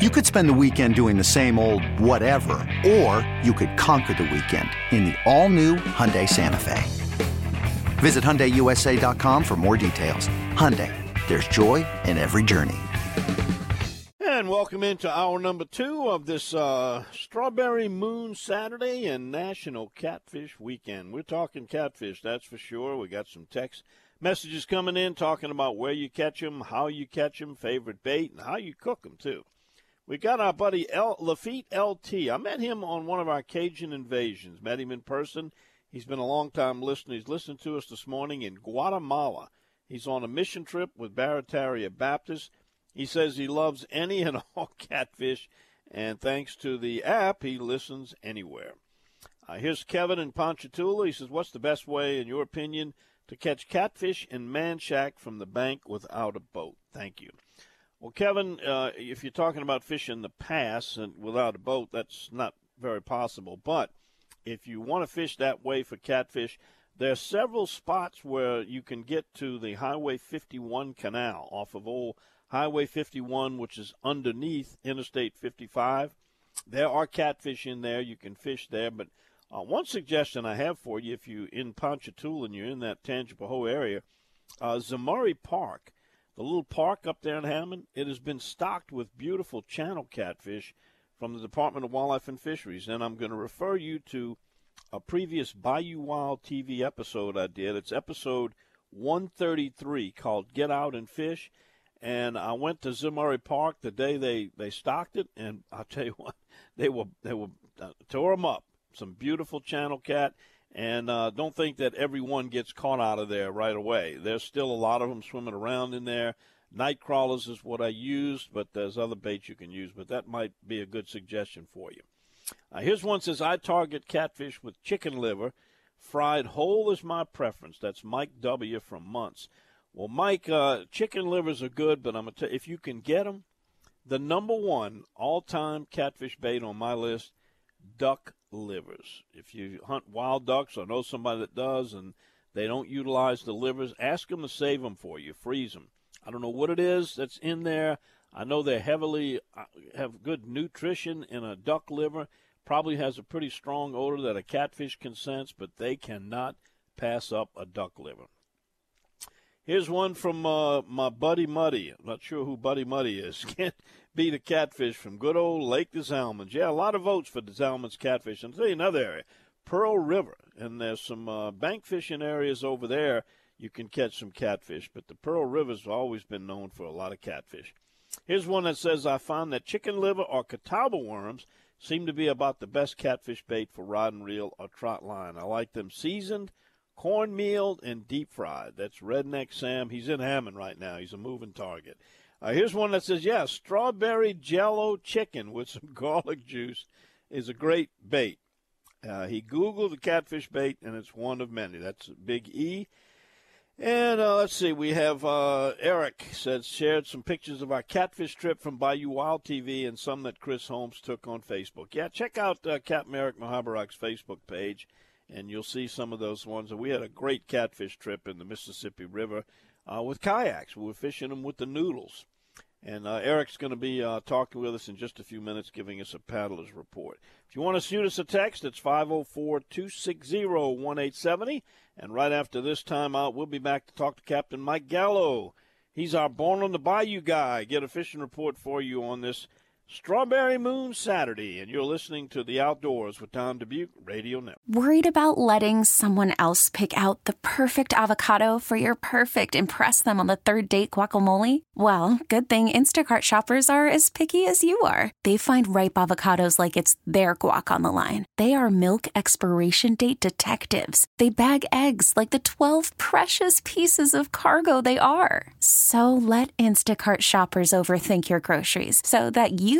You could spend the weekend doing the same old whatever, or you could conquer the weekend in the all-new Hyundai Santa Fe. Visit HyundaiUSA.com for more details. Hyundai, there's joy in every journey. And welcome into hour number two of this uh, Strawberry Moon Saturday and National Catfish Weekend. We're talking catfish, that's for sure. We got some text messages coming in talking about where you catch them, how you catch them, favorite bait, and how you cook them, too. We got our buddy L, Lafitte LT. I met him on one of our Cajun invasions. Met him in person. He's been a long time listener. He's listened to us this morning in Guatemala. He's on a mission trip with Barataria Baptist. He says he loves any and all catfish, and thanks to the app, he listens anywhere. Uh, here's Kevin in Ponchatoula. He says, "What's the best way, in your opinion, to catch catfish in Manchac from the bank without a boat?" Thank you. Well, Kevin, uh, if you're talking about fishing the pass and without a boat, that's not very possible. But if you want to fish that way for catfish, there are several spots where you can get to the Highway 51 canal off of old Highway 51, which is underneath Interstate 55. There are catfish in there. You can fish there. But uh, one suggestion I have for you, if you're in Ponchatoula and you're in that Tangipahoa area, uh, Zemurray Park the little park up there in Hammond, it has been stocked with beautiful channel catfish from the Department of Wildlife and Fisheries. And I'm going to refer you to a previous Bayou Wild TV episode I did. It's episode 133 called Get Out and Fish. And I went to Zemurray Park the day they, they stocked it, and I'll tell you what, they were they were uh, tore them up. Some beautiful channel cat, and uh, don't think that everyone gets caught out of there right away. There's still a lot of them swimming around in there. Night crawlers is what I used, but there's other baits you can use. But that might be a good suggestion for you. Uh, here's one says I target catfish with chicken liver, fried whole is my preference. That's Mike W from Months. Well, Mike, uh, chicken livers are good, but I'm gonna tell if you can get them, the number one all-time catfish bait on my list, duck livers. If you hunt wild ducks or know somebody that does and they don't utilize the livers, ask them to save them for you, freeze them. I don't know what it is that's in there. I know they heavily uh, have good nutrition in a duck liver. Probably has a pretty strong odor that a catfish can sense, but they cannot pass up a duck liver. Here's one from uh, my buddy Muddy. I'm not sure who Buddy Muddy is. Can't beat a catfish from good old Lake des Allemands. Yeah, a lot of votes for des Allemands catfish. And I'll tell you another area, Pearl River. And there's some uh, bank fishing areas over there you can catch some catfish. But the Pearl River's always been known for a lot of catfish. Here's one that says, I found that chicken liver or catawba worms seem to be about the best catfish bait for rod and reel or trot line. I like them seasoned, cornmeal, and deep fried. That's Redneck Sam. He's in Hammond right now. He's a moving target. Uh, here's one that says, yeah, strawberry jello chicken with some garlic juice is a great bait. Uh, he Googled the catfish bait, and it's one of many. That's a Big E. And uh, let's see, we have uh, Eric said shared some pictures of our catfish trip from Bayou Wild TV and some that Chris Holmes took on Facebook. Yeah, check out uh, Captain Eric Mahabarak's Facebook page, and you'll see some of those ones. And We had a great catfish trip in the Mississippi River uh, with kayaks. We were fishing them with the noodles. And uh, Eric's going to be uh, talking with us in just a few minutes, giving us a paddler's report. If you want to shoot us a text, it's 504 260 1870. And right after this time out, we'll be back to talk to Captain Mike Gallo. He's our Born on the Bayou guy. Get a fishing report for you on this Strawberry Moon Saturday, and you're listening to The Outdoors with Don Dubuque Radio Network. Worried about letting someone else pick out the perfect avocado for your perfect impress them on the third date guacamole? Well, good thing Instacart shoppers are as picky as you are. They find ripe avocados like it's their guac on the line. They are milk expiration date detectives. They bag eggs like the 12 precious pieces of cargo they are. So let Instacart shoppers overthink your groceries so that you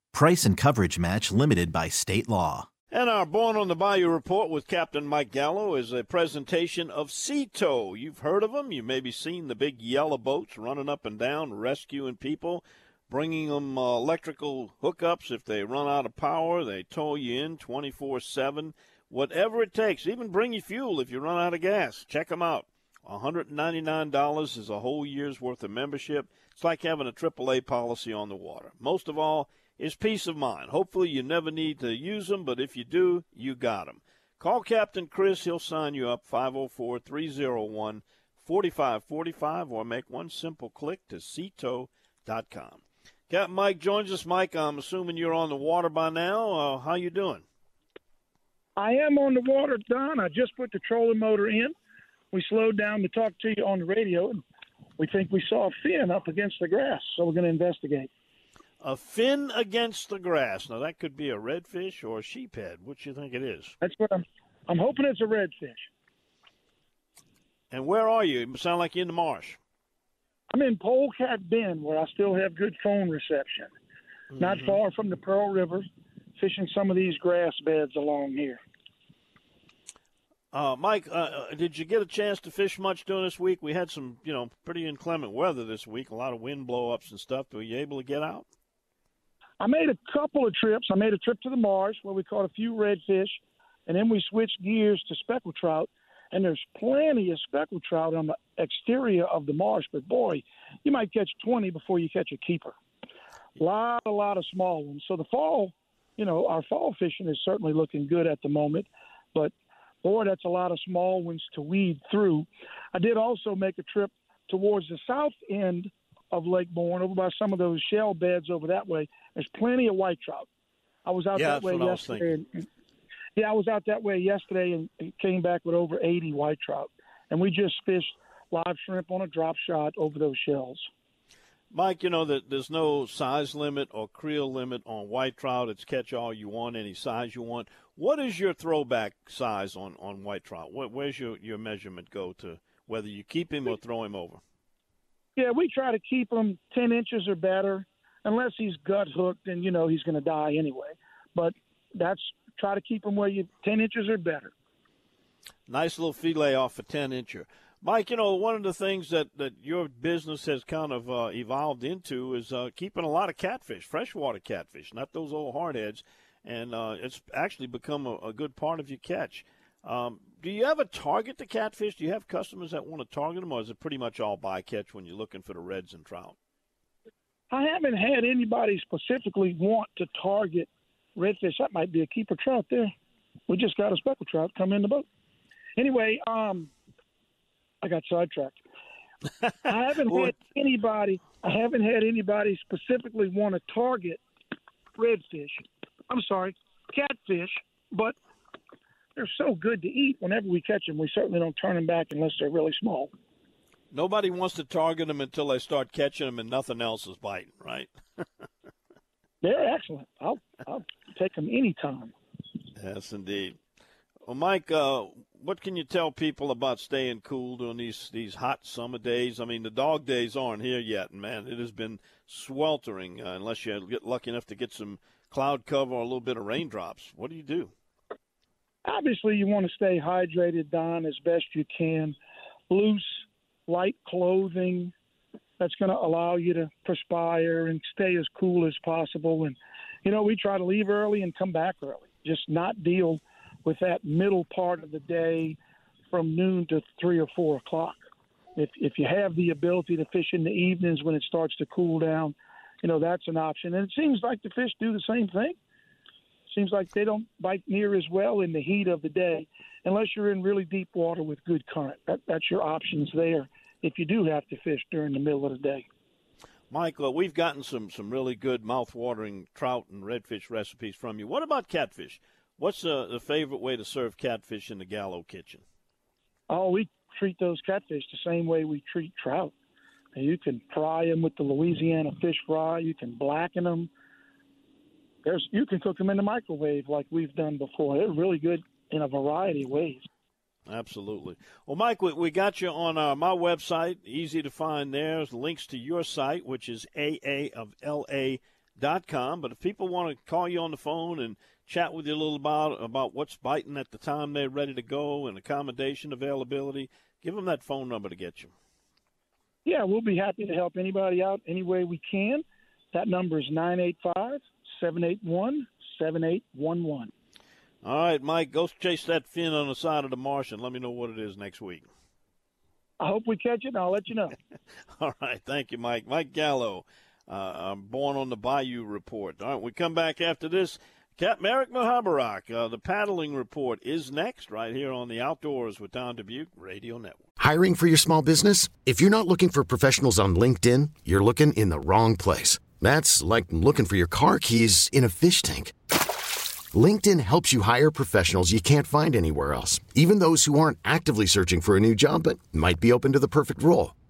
Price and coverage match limited by state law. And our Born on the Bayou report with Captain Mike Gallo is a presentation of Sea Tow. You've heard of them. You've maybe seen the big yellow boats running up and down, rescuing people bringing them uh, electrical hookups if they run out of power. They tow you in 24 7. Whatever it takes, even bring you fuel if you run out of gas. Check them out. $199 is a whole year's worth of membership. It's like having a AAA policy on the water. Most of all is peace of mind. Hopefully, you never need to use them, but if you do, you got them. Call Captain Chris. He'll sign you up 504 301 4545 or make one simple click to seatow.com. Captain Mike joins us. Mike, I'm assuming you're on the water by now. Uh, how you doing? I am on the water, Don. I just put the trolling motor in. We slowed down to talk to you on the radio, and we think we saw a fin up against the grass, so we're going to investigate. A fin against the grass. Now that could be a redfish or a sheephead. What do you think it is? That's what I'm. I'm hoping it's a redfish. And where are you? It sound like you're in the marsh. I'm in Polecat Bend, where I still have good phone reception. Mm-hmm. Not far from the Pearl River, fishing some of these grass beds along here. Uh, Mike, uh, uh, did you get a chance to fish much during this week? We had some, you know, pretty inclement weather this week, a lot of wind blowups and stuff. Were you able to get out? I made a couple of trips. I made a trip to the marsh where we caught a few redfish, and then we switched gears to speckled trout and there's plenty of speckled trout on the exterior of the marsh. But boy, you might catch 20 before you catch a keeper. A lot, a lot of small ones. So the fall, you know, our fall fishing is certainly looking good at the moment. But boy, that's a lot of small ones to weed through. I did also make a trip towards the south end of Lake Borgne, over by some of those shell beds over that way. There's plenty of white trout. I was out yeah, that way yesterday, and, yeah, I was out that way yesterday and came back with over 80 white trout, and we just fished live shrimp on a drop shot over those shells. Mike, you know that there's no size limit or creel limit on white trout. It's catch all you want, any size you want. What is your throwback size on, on white trout? What, where's your, your measurement go to whether you keep him or throw him over? Yeah, we try to keep him 10 inches or better. Unless he's gut hooked, and you know he's going to die anyway. But that's try to keep him where you ten inches or better. Nice little fillet off a ten incher. Mike, you know, one of the things that, that your business has kind of uh, evolved into is uh, keeping a lot of catfish, freshwater catfish, not those old hardheads, and uh, it's actually become a, a, good part of your catch. Um, do you ever target the catfish? Do you have customers that want to target them, or is it pretty much all bycatch when you're looking for the reds and trout? I haven't had anybody specifically want to target redfish, that might be a keeper trout there. We just got a speckled trout come in the boat. Anyway, um, I got sidetracked. I haven't had anybody. I haven't had anybody specifically want to target redfish. I'm sorry, catfish, but they're so good to eat. Whenever we catch them, we certainly don't turn them back unless they're really small. Nobody wants to target them until they start catching them and nothing else is biting, right? They're excellent. I'll I'll take them anytime. Yes, indeed. Well, Mike, uh, what can you tell people about staying cool during these these hot summer days? I mean, the dog days aren't here yet, and man, it has been sweltering. Uh, unless you get lucky enough to get some cloud cover or a little bit of raindrops, what do you do? Obviously, you want to stay hydrated, Don, as best you can. Loose, light clothing that's going to allow you to perspire and stay as cool as possible. And you know, we try to leave early and come back early. Just not deal with that middle part of the day from noon to three or four o'clock. If if you have the ability to fish in the evenings when it starts to cool down, you know that's an option. And it seems like the fish do the same thing. Seems like they don't bite near as well in the heat of the day, unless you're in really deep water with good current. That, that's your options there if you do have to fish during the middle of the day. Michael, uh, we've gotten some some really good mouth-watering trout and redfish recipes from you. What about catfish? What's the, the favorite way to serve catfish in the Gallo kitchen? Oh, we treat those catfish the same way we treat trout. You can fry them with the Louisiana fish fry. You can blacken them. There's you can cook them in the microwave like we've done before. They're really good in a variety of ways. Absolutely. Well, Mike, we, we got you on uh, my website. Easy to find there. There's links to your site, which is aaofla.com. But if people want to call you on the phone and chat with you a little about about what's biting at the time they're ready to go and accommodation availability. Give them that phone number to get you. Yeah, we'll be happy to help anybody out any way we can. That number is 985 781 7811. All right, Mike, go chase that fin on the side of the marsh and let me know what it is next week. I hope we catch it, and I'll let you know. All right, thank you, Mike. Mike Gallo, uh, I'm born on the Bayou Report. All right, we come back after this. Captain Eric Mahabarak, uh, the paddling report is next right here on the Outdoors with Don Dubuque Radio Network. Hiring for your small business? If you're not looking for professionals on LinkedIn, you're looking in the wrong place. That's like looking for your car keys in a fish tank. LinkedIn helps you hire professionals you can't find anywhere else, even those who aren't actively searching for a new job but might be open to the perfect role.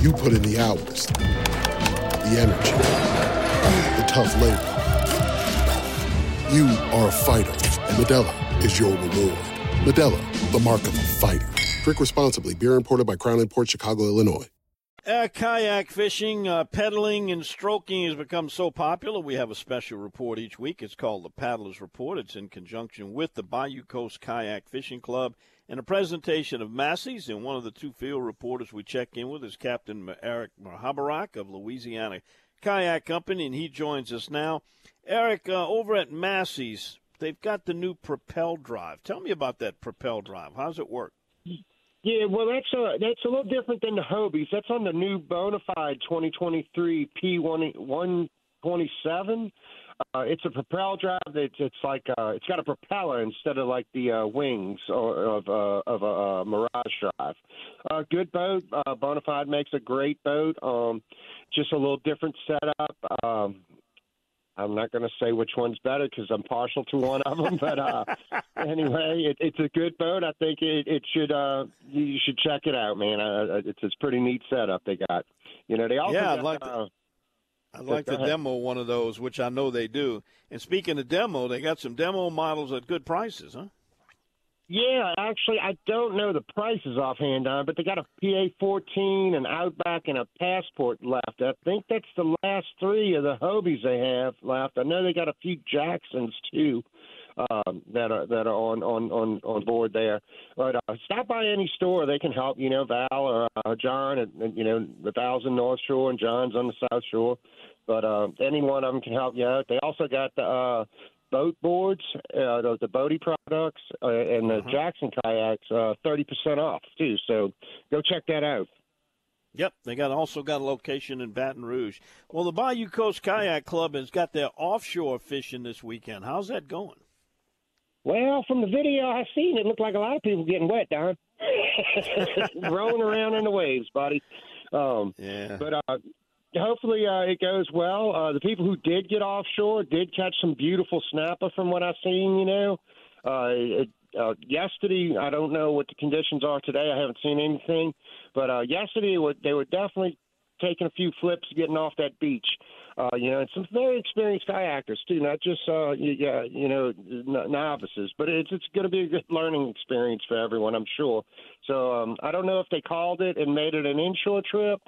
You put in the hours, the energy, the tough labor. You are a fighter, and Modelo is your reward. Modelo, the mark of a fighter. Drink responsibly. Beer imported by Crown Imports Chicago, Illinois. Uh, kayak fishing, uh, pedaling, and stroking has become so popular. We have a special report each week. It's called the Paddlers Report. It's in conjunction with the Bayou Coast Kayak Fishing Club and a presentation of Massey's. And one of the two field reporters we check in with is Captain Eric Mahabarak of Louisiana Kayak Company, and he joins us now. Eric, uh, over at Massey's, they've got the new Propel Drive. Tell me about that Propel Drive. How's it work? Yeah, well, that's a that's a little different than the Hobies. That's on the new Bonafide 2023 P127. Uh, it's a propel drive. It's it's like uh, it's got a propeller instead of like the uh, wings or, of uh, of a uh, Mirage drive. Uh, good boat. Uh, Bonafide makes a great boat. Um, just a little different setup. Um, I'm not going to say which one's better because I'm partial to one of them. But uh, anyway, it, it's a good boat. I think it, it should. Uh, you should check it out, man. Uh, it's it's pretty neat setup they got. You know, they also yeah, got, like uh, I'd like to demo one of those, which I know they do. And speaking of demo, they got some demo models at good prices, huh? Yeah, actually, I don't know the prices offhand, uh, but they got a PA-14, an Outback, and a Passport left. I think that's the last three of the Hobies they have left. I know they got a few Jacksons too. Um, that are that are on on on on board there. But uh, stop by any store; they can help. You know, Val or uh, John, and, and you know, the Val's in North Shore and John's on the South Shore. But uh, any one of them can help you out. They also got the uh, boat boards, uh, the, the Bodie products, uh, and the Uh-huh. Jackson kayaks, uh, thirty percent off too. So go check that out. Yep, they got also got a location in Baton Rouge. Well, the Bayou Coast Kayak Club has got their offshore fishing this weekend. How's that going? Well, from the video I've seen, it looked like a lot of people getting wet, Don. Rolling around in the waves, buddy. Um, yeah. But uh, hopefully uh, it goes well. Uh, the people who did get offshore did catch some beautiful snapper from what I've seen, you know. Uh, it, uh, yesterday, I don't know what the conditions are today. I haven't seen anything. But uh, yesterday, they were definitely taking a few flips getting off that beach. Uh, you know, and some very experienced kayakers too, not just uh, y- yeah, you know, novices. But it's it's going to be a good learning experience for everyone, I'm sure. So um, I don't know if they called it and made it an inshore trip,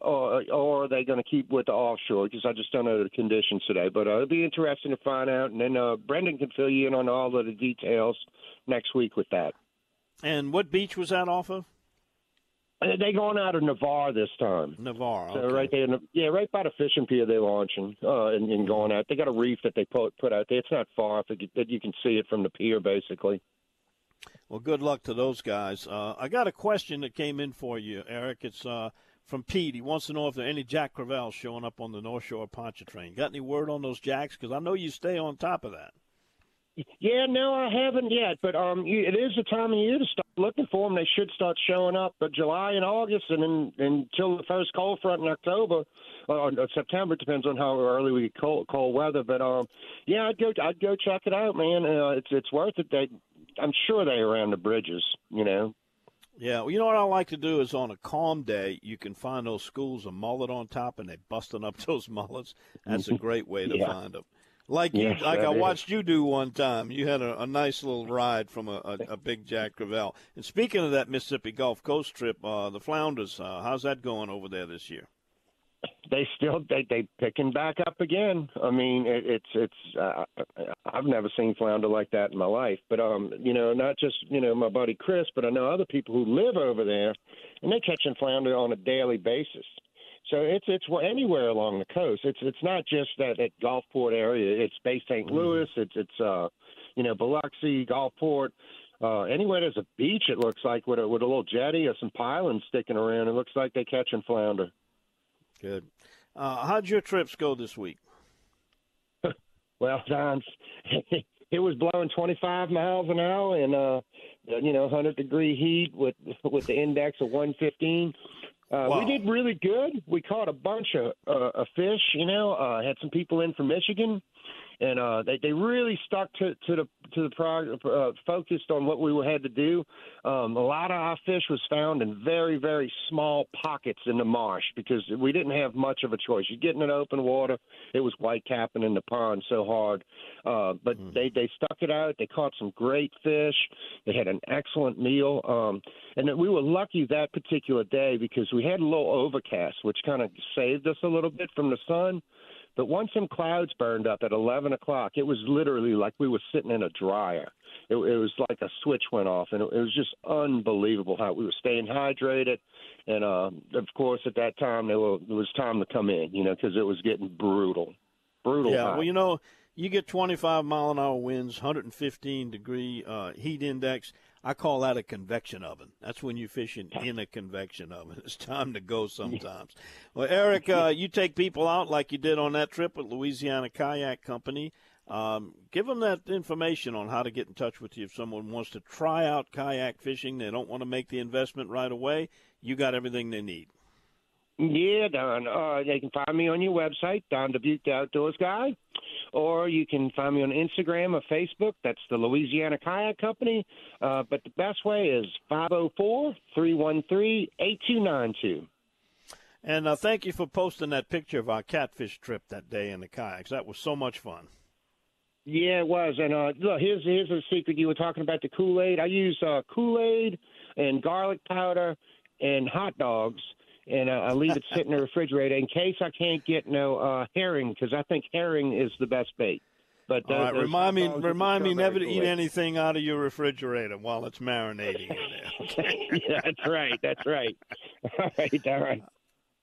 or or are they going to keep with the offshore? Because I just don't know the conditions today. But uh, it'll be interesting to find out. And then uh, Brendan can fill you in on all of the details next week with that. And what beach was that off of? They going out of Navarre this time. Navarre. So okay. right there, yeah, right by the fishing pier they're launching uh, and, and going out. They got a reef that they put put out there. It's not far, that you can see it from the pier, basically. Well, good luck to those guys. Uh, I got a question that came in for you, Eric. It's uh, from Pete. He wants to know if there are any Jack Crevalle showing up on the North Shore Pontchartrain. Got any word on those Jacks? Because I know you stay on top of that. Yeah, no, I haven't yet, but um, you- it is the time of year to start looking for them. They should start showing up, but July and August, and then until the first cold front in October or, or September, depends on how early we get cold, cold weather. But um, yeah, I'd go, I'd go check it out, man. Uh, it's it's worth it. They, I'm sure they're around the bridges, you know. Yeah, well, you know what I like to do is on a calm day, you can find those schools a mullet on top, and they busting up those mullets. That's a great way to Yeah. find them. Like you, Yes, like I is. watched you do one time. You had a, a nice little ride from a, a, a big Jack Crevalle. And speaking of that Mississippi Gulf Coast trip, uh, the Flounders, uh, how's that going over there this year? they still they they picking back up again. I mean, it, it's it's uh, I've never seen flounder like that in my life. But um, you know, not just you know my buddy Chris, but I know other people who live over there, and they're catching flounder on a daily basis. So it's it's anywhere along the coast. It's it's not just that that Gulfport area. It's Bay St. Louis. It's it's uh, you know Biloxi, Gulfport. Uh, anywhere there's a beach, it looks like with a with a little jetty or some pilings sticking around. It looks like they're catching flounder. Good. Uh, how'd your trips go this week? Well, Don, it was blowing 25 miles an hour and uh, you know 100 degree heat with with the index of 115. Uh, Wow. We did really good. We caught a bunch of, uh, of fish. You know, uh, had some people in from Michigan, and uh, they they really stuck to to the to the prog- uh, focused on what we had to do. Um, a lot of our fish was found in very very small pockets in the marsh because we didn't have much of a choice. You get in an open water, it was white capping in the pond so hard, uh, but they they stuck it out. They caught some great fish. They had an excellent meal, um, and we were lucky that particular day because we had a little overcast, which kind of saved us a little bit from the sun. But once some clouds burned up at 11 o'clock, it was literally like we were sitting in a dryer. It, it was like a switch went off, and it, it was just unbelievable how we were staying hydrated. And uh, of course, at that time, there, were, it was time to come in, you know, because it was getting brutal, brutal. Yeah, hot. well, you know, you get 25 mile an hour winds, 115 degree uh, heat index. I call that a convection oven. That's when you're fishing in a convection oven. It's time to go sometimes. Well, Eric, uh, you take people out like you did on that trip with Louisiana Kayak Company. Um, give them that information on how to get in touch with you if someone wants to try out kayak fishing. They don't want to make the investment right away. You got everything they need. Yeah, Don. Uh, they can find me on your website, Don Dubuque Outdoors Guy, or you can find me on Instagram or Facebook. That's the Louisiana Kayak Company. Uh, but the best way is 504 313 8292. And uh, thank you for posting that picture of our catfish trip that day in the kayaks. That was so much fun. Yeah, it was. And uh, look, here's here's a secret. You were talking about the Kool Aid. I use uh, Kool Aid and garlic powder and hot dogs, and uh, I leave it sitting in the refrigerator in case I can't get no uh, herring because I think herring is the best bait. But right, those remind me, hot dogs with remind me never to eat anything out of your refrigerator while it's marinating in there. Okay. yeah, that's right. That's right. All right. All right.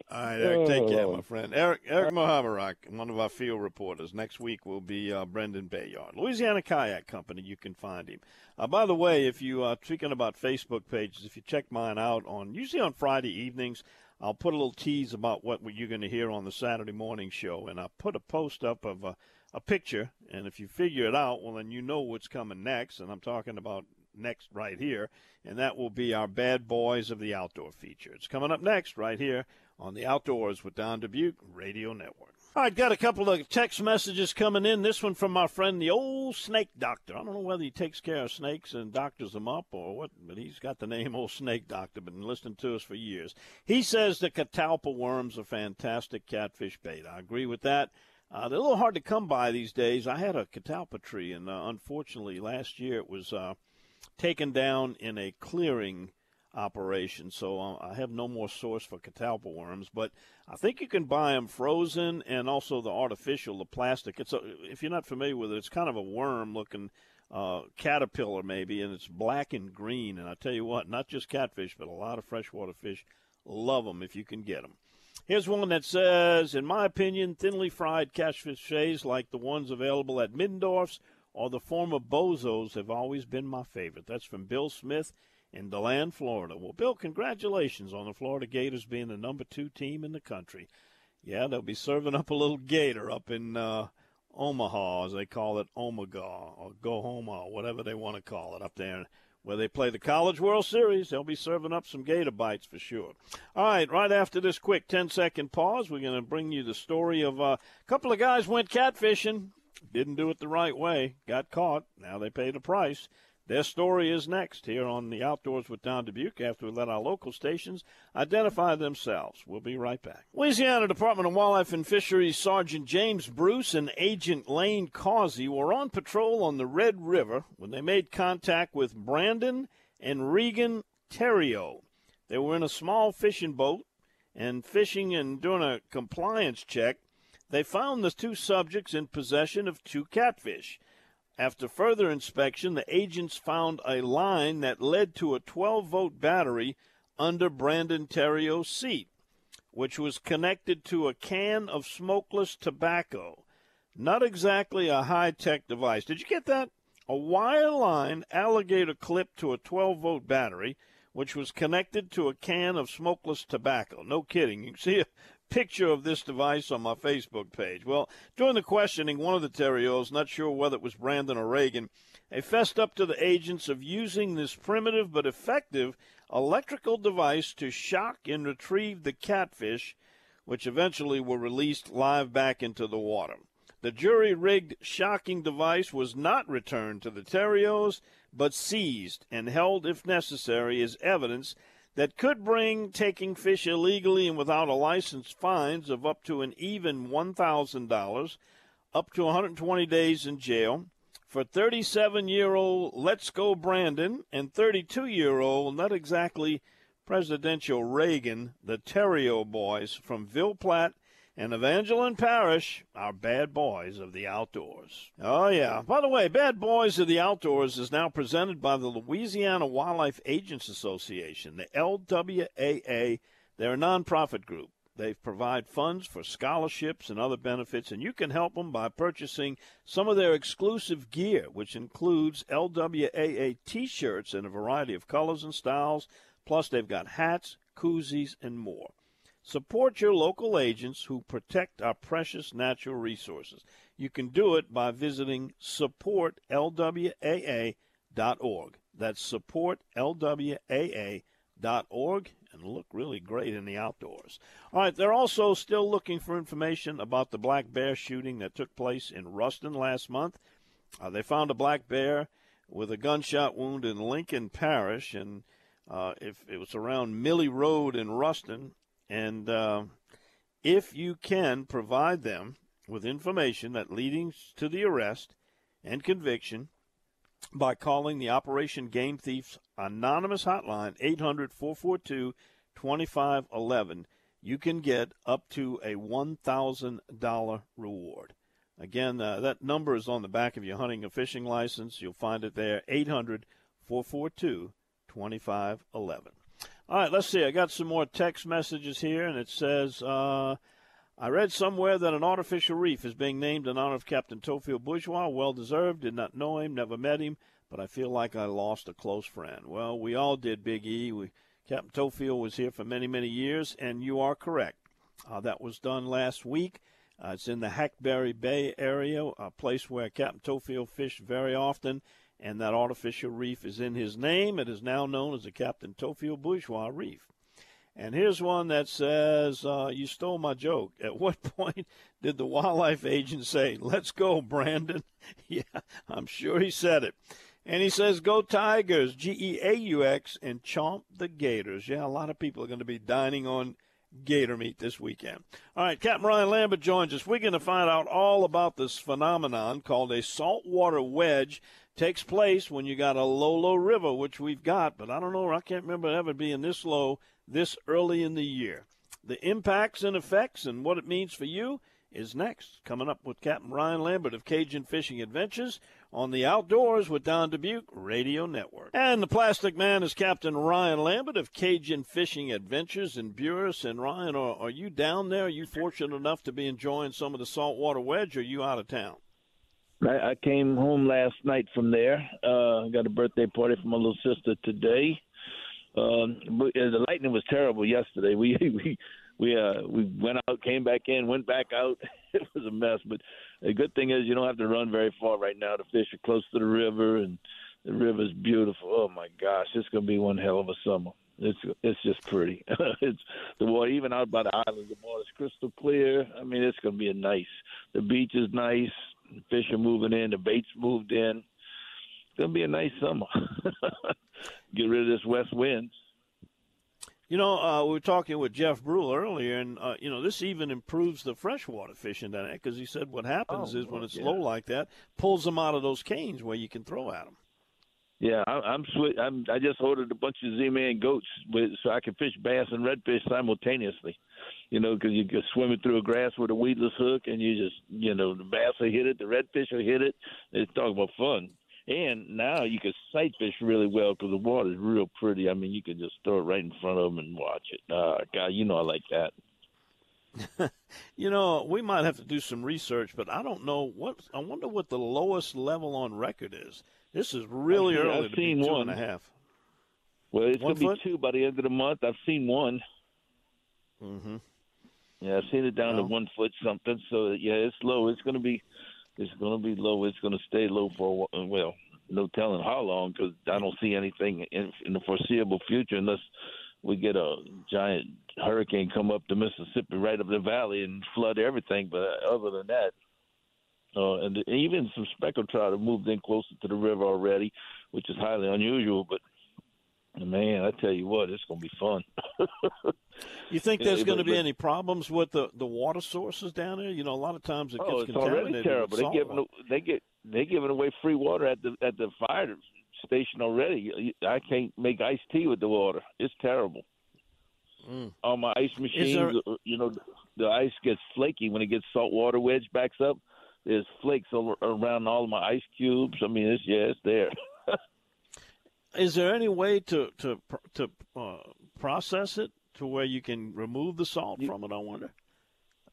All right, Eric, take care, Oh. my friend. Eric Eric Mohabarak, one of our field reporters. Next week will be uh, Brendan Bayard, Louisiana Kayak Company. You can find him. Uh, by the way, if you uh, speaking about Facebook pages, if you check mine out on usually on Friday evenings, I'll put a little tease about what you're going to hear on the Saturday morning show, and I'll put a post up of a, a picture, and if you figure it out, well, then you know what's coming next, and I'm talking about next right here, and that will be our Bad Boys of the Outdoor feature. It's coming up next right here on the Outdoors with Don Dubuque Radio Network. All right, got a couple of text messages coming in. This one from my friend, the old snake doctor. I don't know whether he takes care of snakes and doctors them up or what, but he's got the name old snake doctor, been listening to us for years. He says the catalpa worms are fantastic catfish bait. I agree with that. Uh, they're a little hard to come by these days. I had a catalpa tree, and uh, unfortunately, last year it was uh, taken down in a clearing operation, so uh, I have no more source for catalpa worms. But I think you can buy them frozen and also the artificial, the plastic. It's a, if you're not familiar with it, it's kind of a worm-looking uh, caterpillar maybe, and it's black and green. And I tell you what, not just catfish, but a lot of freshwater fish love them if you can get them. Here's one that says, in my opinion, thinly fried catfish fillets like the ones available at Middendorf's or the former Bozos have always been my favorite. That's from Bill Smith in DeLand, Florida. Well, Bill, congratulations on the Florida Gators being the number two team in the country. Yeah, they'll be serving up a little gator up in uh, Omaha, as they call it, Omega or Gohoma, whatever they want to call it up there where they play the College World Series. They'll be serving up some gator bites for sure. All right, right after this quick 10 second pause, we're going to bring you the story of uh, a couple of guys went catfishing, didn't do it the right way, got caught. Now they paid a price. Their story is next here on the Outdoors with Don Dubuque after we let our local stations identify themselves. We'll be right back. Louisiana Department of Wildlife and Fisheries Sergeant James Bruce and Agent Lane Causey were on patrol on the Red River when they made contact with Brandon and Reagan Terrio. They were in a small fishing boat and fishing and doing a compliance check. They found the two subjects in possession of two catfish. After further inspection, the agents found a line that led to a 12 volt battery under Brandon Terrio's seat, which was connected to a can of smokeless tobacco. Not exactly a high tech device. Did you get that? A wire line alligator clip to a 12 volt battery, which was connected to a can of smokeless tobacco. No kidding. You can see a picture of this device on my Facebook page. Well, during the questioning, one of the Terrios, not sure whether it was Brandon or Reagan, fessed up to the agents of using this primitive but effective electrical device to shock and retrieve the catfish, which eventually were released live back into the water. The jury rigged shocking device was not returned to the Terrios, but seized and held, if necessary, as evidence that could bring taking fish illegally and without a license fines of up to an even $1,000, up to 120 days in jail. For 37 year old Let's Go Brandon and 32 year old, not exactly presidential Reagan, the Terrio boys from Ville Platte and Evangeline Parish are bad boys of the outdoors. Oh, yeah. By the way, Bad Boys of the Outdoors is now presented by the Louisiana Wildlife Agents Association, the LWAA. They're a nonprofit group. They provide funds for scholarships and other benefits, and you can help them by purchasing some of their exclusive gear, which includes LWAA t shirts in a variety of colors and styles. Plus, they've got hats, koozies, and more. Support your local agents who protect our precious natural resources. You can do it by visiting supportlwaa.org. That's supportlwaa.org and look really great in the outdoors. All right, they're also still looking for information about the black bear shooting that took place in Ruston last month. Uh, they found a black bear with a gunshot wound in Lincoln Parish, and uh, if it was around Millie Road in Ruston. And uh, if you can provide them with information that leads to the arrest and conviction by calling the Operation Game Thieves Anonymous Hotline, 800 442 2511, you can get up to a $1,000 reward. Again, uh, that number is on the back of your hunting and fishing license. You'll find it there, 800 442 2511. All right, let's see. I got some more text messages here, and it says uh, I read somewhere that an artificial reef is being named in honor of Captain Theophile Bourgeois. Well deserved. Did not know him, never met him, but I feel like I lost a close friend. Well, we all did, Big E. We, Captain Theophile was here for many, many years, and you are correct. Uh, that was done last week. Uh, it's in the Hackberry Bay area, a place where Captain Theophile fished very often, and that artificial reef is in his name. It is now known as the Captain Theophile Bourgeois Reef. And here's one that says, uh, You stole my joke. At what point did the wildlife agent say, Let's go, Brandon? yeah, I'm sure he said it. And he says, Go Tigers, G E A U X, and chomp the Gators. Yeah, a lot of people are going to be dining on gator meat this weekend. All right, Captain Ryan Lambert joins us. We're going to find out all about this phenomenon called a saltwater wedge. Takes place when you got a low, low river, which we've got, but I don't know, I can't remember ever being this low this early in the year. The impacts and effects and what it means for you is next. Coming up with Captain Ryan Lambert of Cajun Fishing Adventures on the Outdoors with Don Dubuque Radio Network. And the Plastic Man is Captain Ryan Lambert of Cajun Fishing Adventures in Buras. And Ryan, are, are you down there? Are you fortunate enough to be enjoying some of the saltwater wedge, or are you out of town? I, I came home last night from there. Uh, got a birthday party for my little sister today. Um, but, the lightning was terrible yesterday. We we we uh we went out, came back in, went back out. it was a mess. But the good thing is you don't have to run very far right now. The fish are close to the river, and the river's beautiful. Oh my gosh, it's gonna be one hell of a summer. It's it's just pretty. it's the water even out by the island. The water's crystal clear. I mean, it's gonna be a nice. The beach is nice. The fish are moving in. The bait's moved in. It's gonna be a nice summer. Get rid of this west wind. You know, uh, we were talking with Jeff Brule earlier, and uh, you know this even improves the freshwater fishing down there because he said what happens Oh, is when it's yeah. low like that, pulls them out of those canes where you can throw at them. Yeah, I, I'm, swi- I'm. I just ordered a bunch of Z-man goats with, so I can fish bass and redfish simultaneously. You know, because you go swimming through a grass with a weedless hook, and you just, you know, the bass will hit it, the redfish will hit it. It's talking about fun. And now you can sight fish really well because the water's real pretty. I mean, you can just throw it right in front of them and watch it. Uh, God, you know I like that. You know, we might have to do some research, but I don't know what. I wonder what the lowest level on record is. This is really I've early I've to seen two one. and a half. Well, it's One to foot? be two by the end of the month. I've seen one. Mm-hmm. Yeah, I've seen it down to one foot something. So yeah, it's low. It's going to be, it's going to be low. It's going to stay low for a while. Well, no telling how long because I don't see anything in, in the foreseeable future unless we get a giant hurricane come up the Mississippi right up the valley and flood everything. But other than that, uh, and even some speckled trout have moved in closer to the river already, which is highly unusual. But man, I tell you what, it's going to be fun. You think Yeah, there's going to be but- any problems with the, the water sources down there? You know, a lot of times it gets oh, it's contaminated. already terrible. They giving they get they giving away free water at the at the fire station already. I can't make iced tea with the water. It's terrible. Mm. All my ice machines, there- uh, you know, the ice gets flaky when it gets salt water wedge backs up. There's flakes all around all my ice cubes. I mean, it's yeah, it's there. Is there any way to to to uh, process it to where you can remove the salt from it? I wonder.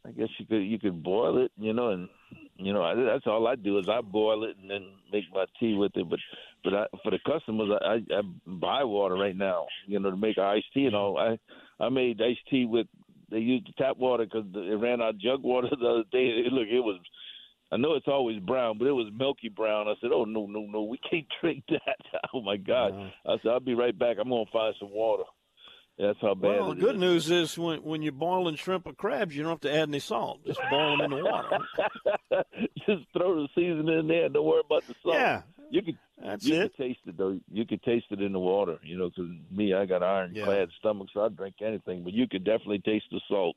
I guess you could you could boil it, you know, and you know I, that's all I do is I boil it and then make my tea with it. But but I, for the customers, I, I, I buy water right now, you know, to make iced tea and all. I I made iced tea with they used the tap water because it ran out of jug water the other day. Look, it was. I know it's always brown, but it was milky brown. I said, "Oh no, no, no, we can't drink that." oh my God! I said, "I'll be right back. I'm gonna find some water." That's how bad Well, the good is. news is when when you're boiling shrimp or crabs, you don't have to add any salt. Just boil them in the water. Just throw the seasoning in there. and Don't worry about the salt. Yeah, you can. That's you it. can taste it though. You can taste it in the water. You know, 'cause me, I got ironclad stomach, so I drink anything. But you could definitely taste the salt.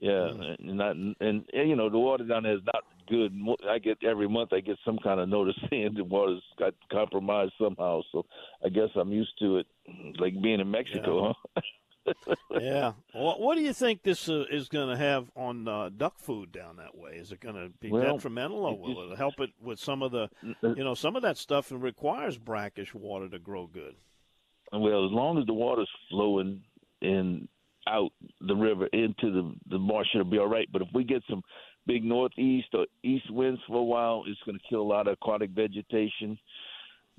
Yeah, Mm. and, not, and and you know the water down there is not good. I get every month I get some kind of notice saying the water's got compromised somehow. So I guess I'm used to it, like being in Mexico, huh? yeah. What, what, do you think this uh, is going to have on uh, duck food down that way? Is it going to be well, detrimental, or will it help it with some of the, you know, some of that stuff and requires brackish water to grow good? Well, as long as the water's flowing in out the river into the the marsh, it'll be all right. But if we get some big northeast or east winds for a while, it's going to kill a lot of aquatic vegetation.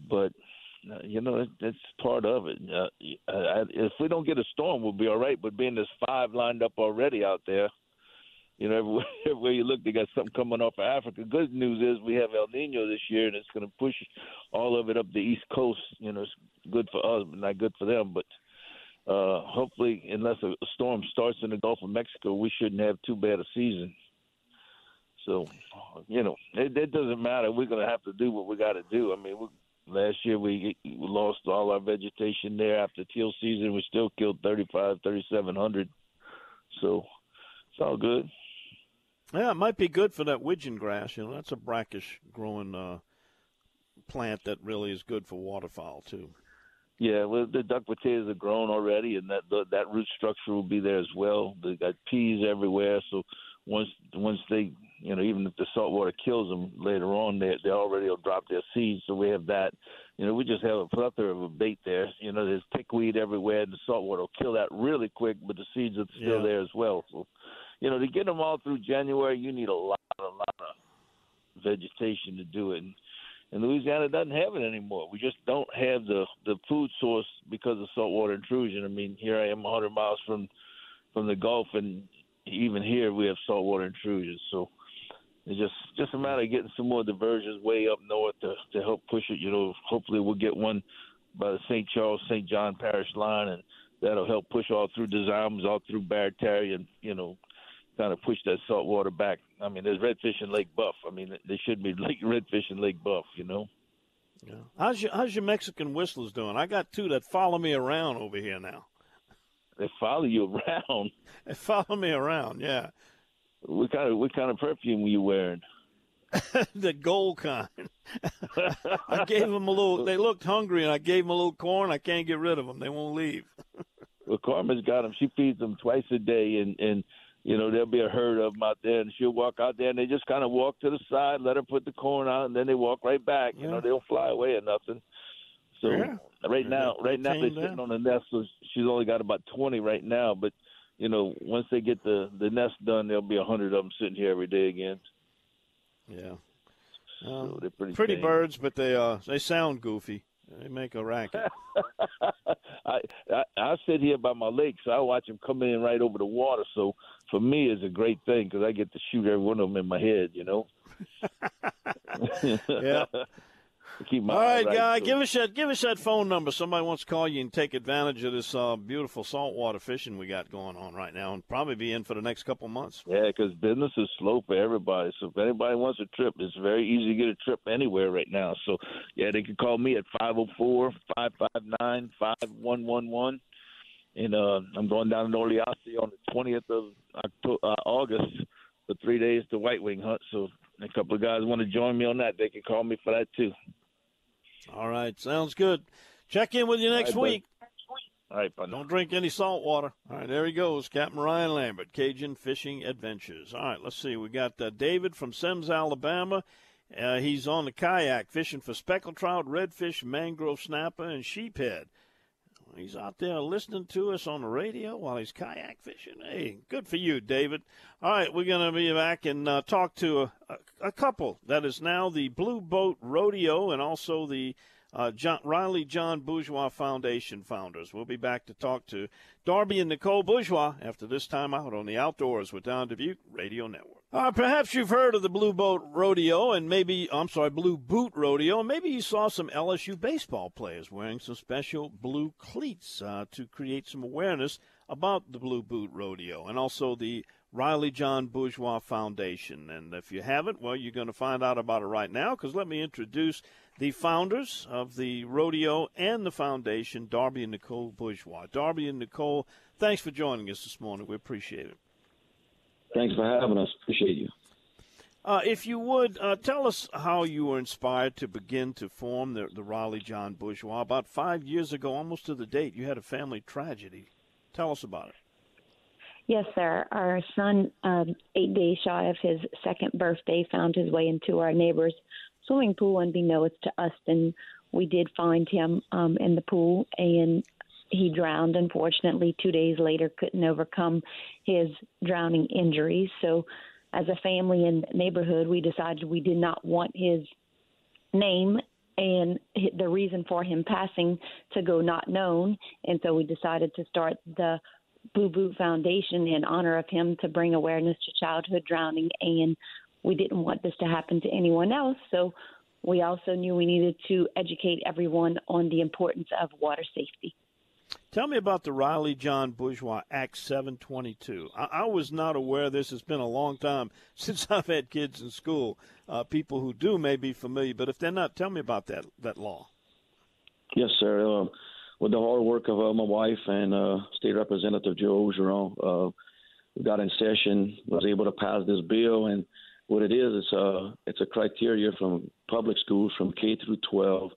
But uh, you know, that's part of it. Uh, if we don't get a storm, we'll be all right. But being there's five lined up already out there, you know, everywhere, everywhere you look, they got something coming off of Africa. Good news is we have El Nino this year, and it's going to push all of it up the East Coast. You know, it's good for us, but not good for them. But uh, hopefully, unless a, a storm starts in the Gulf of Mexico, we shouldn't have too bad a season. So, you know, it, it doesn't matter. We're going to have to do what we got to do. I mean, we, last year we, we lost all our vegetation there after teal season. We still killed 35, 3,700. So it's all good. Yeah, it might be good for that widgeon grass. You know, that's a brackish growing uh, plant that really is good for waterfowl too. Yeah, well, the duck potatoes are grown already, and that the, that root structure will be there as well. They got peas everywhere, so once once they you know even if the salt water kills them later on they they already will drop their seeds so we have that you know we just have a plethora of a bait there you know there's pickweed everywhere and the salt water will kill that really quick but the seeds are still yeah. there as well so you know to get them all through January you need a lot a lot of vegetation to do it and, and Louisiana doesn't have it anymore. We just don't have the the food source because of saltwater intrusion. I mean, here I am 100 miles from from the Gulf, and even here we have saltwater intrusions. So it's just just a matter of getting some more diversions way up north to to help push it. You know, hopefully we'll get one by the St. Charles St. John Parish line, and that'll help push all through Des all through Barataria, and you know, kind of push that salt water back. I mean, there's redfish in Lake Boeuf. I mean, there should be lake redfish in Lake Boeuf. You know. Yeah. How's your How's your Mexican whistlers doing? I got two that follow me around over here now. They follow you around. They follow me around. Yeah. What kind of what kind of perfume were you wearing? the gold kind. I gave them a little. They looked hungry, and I gave them a little corn. I can't get rid of them. They won't leave. well, Carmen's got them. She feeds them twice a day, and and you know there'll be a herd of them out there, and she'll walk out there, and they just kind of walk to the side, let her put the corn out, and then they walk right back. You know, they don't fly away or nothing. So yeah. right now, right now they're sitting on the nest. So she's only got about twenty right now, but you know, once they get the the nest done, there'll be a hundred of them sitting here every day again. Yeah, um, so they're pretty pretty birds, but they uh they sound goofy. They make a racket. I, I I sit here by my lake, so I watch them come in right over the water. So for me, it's a great thing because I get to shoot every one of them in my head. You know. yeah keep my All right, right guy, give us that give us that phone number. Somebody wants to call you and take advantage of this uh, beautiful saltwater fishing we got going on right now, and probably be in for the next couple months. Yeah, because business is slow for everybody. So if anybody wants a trip, it's very easy to get a trip anywhere right now. So yeah, they can call me at five zero oh four five five nine five one one one. And uh, I'm going down to Oleossi on the 20th of October, uh, August for three days to White Wing hunt. So a couple of guys want to join me on that, they can call me for that too. All right, sounds good. Check in with you next right, week. All right, buddy. Don't drink any salt water. All right, there he goes, Captain Ryan Lambert, Cajun Fishing Adventures. All right, let's see. We got uh, David from Semmes, Alabama. Uh, he's on the kayak fishing for speckled trout, redfish, mangrove snapper, and sheephead. He's out there listening to us on the radio while he's kayak fishing. Hey, good for you, David. All right, we're going to be back and uh, talk to a, a, a, couple that is now the Blue Boat Rodeo and also the uh, John, Riley John Bourgeois Foundation founders. We'll be back to talk to Darby and Nicole Bourgeois after this time out on the Outdoors with Don Dubuque Radio Network. Uh, perhaps you've heard of the Blue Boat Rodeo and maybe, I'm sorry, Blue Boot Rodeo. And maybe you saw some LSU baseball players wearing some special blue cleats uh, to create some awareness about the Blue Boot Rodeo and also the Riley John Bourgeois Foundation. And if you haven't, well, you're going to find out about it right now because let me introduce the founders of the rodeo and the foundation, Darby and Nicole Bourgeois. Darby and Nicole, thanks for joining us this morning. We appreciate it. Thanks for having us. Appreciate you. Uh, if you would, uh, tell us how you were inspired to begin to form the, the Riley John Bourgeois. About five years ago, almost to the date, you had a family tragedy. Tell us about it. Yes, sir. Our son, um, eight days shy of his second birthday, found his way into our neighbor's swimming pool, unbeknownst to us. And we did find him um, in the pool, and he drowned. Unfortunately, two days later, couldn't overcome his drowning injuries. So, as a family and neighborhood, we decided we did not want his name and the reason for him passing to go not known. And so we decided to start the Boo Boo Foundation in honor of him to bring awareness to childhood drowning. And we didn't want this to happen to anyone else. So we also knew we needed to educate everyone on the importance of water safety. Tell me about the Riley John Bourgeois Act 722. I, I, was not aware this. It's been a long time since I've had kids in school. Uh, people who do may be familiar, but if they're not, tell me about that that law. Yes, sir. Uh, with the hard work of uh, my wife and uh, State Representative Joe Orgeron, uh, we got in session, was able to pass this bill, and what it is, it's a it's a criteria from public schools from K through 12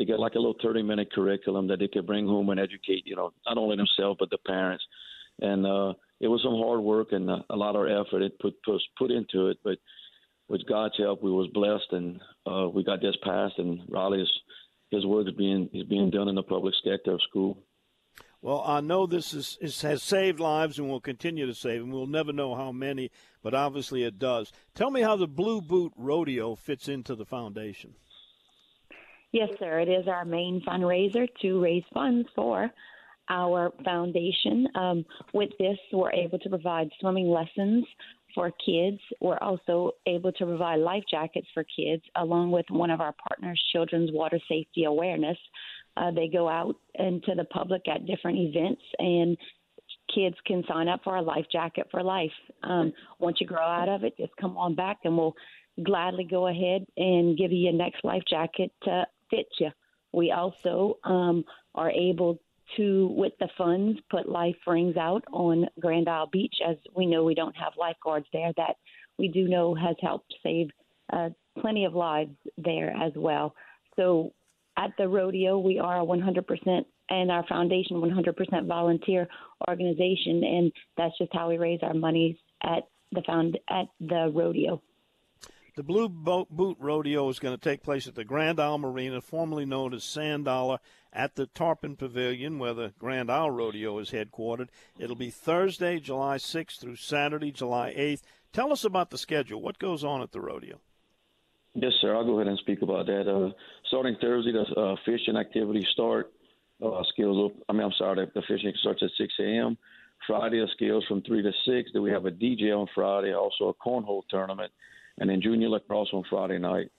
they get like a little 30 minute curriculum that they could bring home and educate, you know, not only themselves but the parents. And uh, it was some hard work and a lot of effort it put put, put into it, but with God's help, we was blessed and uh, we got this passed. And Raleigh's his work is being is being done in the public sector of school. Well, I know this is, is, has saved lives and will continue to save, and we'll never know how many, but obviously it does. Tell me how the Blue Boot Rodeo fits into the foundation. Yes, sir. It is our main fundraiser to raise funds for our foundation. Um, with this, we're able to provide swimming lessons for kids. We're also able to provide life jackets for kids, along with one of our partners, Children's Water Safety Awareness. Uh, they go out into the public at different events and kids can sign up for a life jacket for life. Um, once you grow out of it, just come on back and we'll gladly go ahead and give you your next life jacket to fit you. We also um, are able to, with the funds, put life rings out on Grand Isle Beach, as we know we don't have lifeguards there. That we do know has helped save uh, plenty of lives there as well. So at the rodeo, we are a 100% and our foundation 100% volunteer organization, and that's just how we raise our monies at the found at the rodeo. The Blue Boat Boot Rodeo is going to take place at the Grand Isle Marina, formerly known as Sand Dollar, at the Tarpon Pavilion, where the Grand Isle Rodeo is headquartered. It'll be Thursday, July 6th through Saturday, July 8th. Tell us about the schedule. What goes on at the rodeo? Yes, sir. I'll go ahead and speak about that. Uh, starting Thursday, the uh, fishing activities start. Uh, skills, up. I mean, I'm sorry, the fishing starts at 6 a.m. Friday, the skills from 3 to 6. Then we have a DJ on Friday, also a cornhole tournament and then junior lacrosse on Friday night.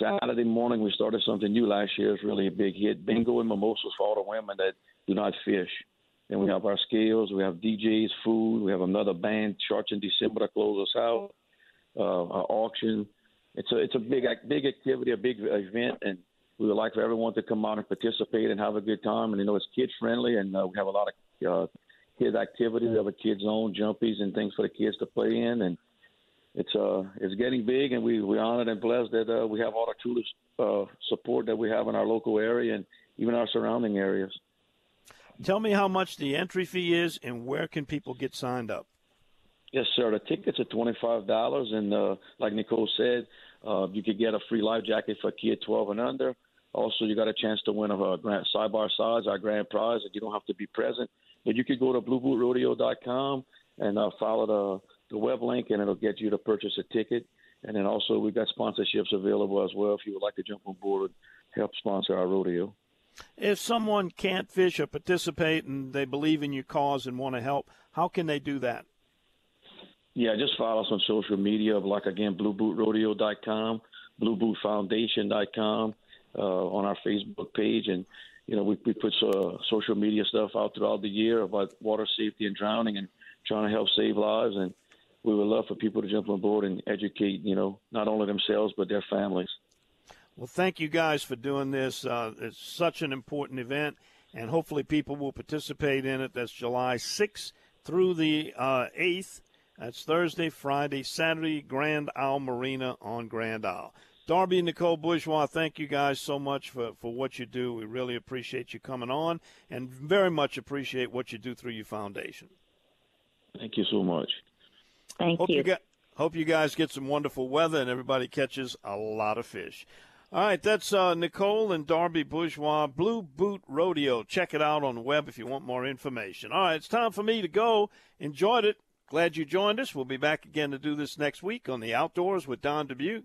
Saturday morning, we started something new last year. It's really a big hit. Bingo and mimosas for all the women that do not fish. Then we have our scales. We have DJs, food. We have another band, Sharks in December, to close us out. Uh, our auction. It's a it's a big big activity, a big event, and we would like for everyone to come out and participate and have a good time. And you know, it's kid friendly, and uh, we have a lot of uh, kids activities. Have a kids zone, jumpies, and things for the kids to play in, and it's uh it's getting big, and we we're honored and blessed that uh, we have all the truest uh, support that we have in our local area and even our surrounding areas. Tell me how much the entry fee is, and where can people get signed up? Yes, sir. The tickets are twenty five dollars, and uh, like Nicole said, uh, you could get a free life jacket for a kid twelve and under. Also, you got a chance to win a uh, grand sidebar sides, our grand prize, and you don't have to be present. But you could go to bluebootrodeo.com and uh, follow the the web link, and it'll get you to purchase a ticket. And then also we've got sponsorships available as well if you would like to jump on board and help sponsor our rodeo. If someone can't fish or participate and they believe in your cause and want to help, how can they do that? Yeah, just follow us on social media, like again, bluebootrodeo.com, bluebootfoundation.com, uh, on our Facebook page, and you know we we put uh, social media stuff out throughout the year about water safety and drowning, and trying to help save lives. And we would love for people to jump on board and educate, you know, not only themselves but their families. Well, thank you guys for doing this. Uh, it's such an important event, and hopefully people will participate in it. That's July 6th through the uh, 8th. That's Thursday, Friday, Saturday, Grand Isle Marina on Grand Isle. Darby and Nicole Bourgeois, thank you guys so much for, for what you do. We really appreciate you coming on and very much appreciate what you do through your foundation. Thank you so much. Thank hope you. you get, hope you guys get some wonderful weather and everybody catches a lot of fish. All right, that's uh, Nicole and Darby Bourgeois, Blue Boot Rodeo. Check it out on the web if you want more information. All right, it's time for me to go. Enjoyed it. Glad you joined us. We'll be back again to do this next week on the Outdoors with Don Dubuque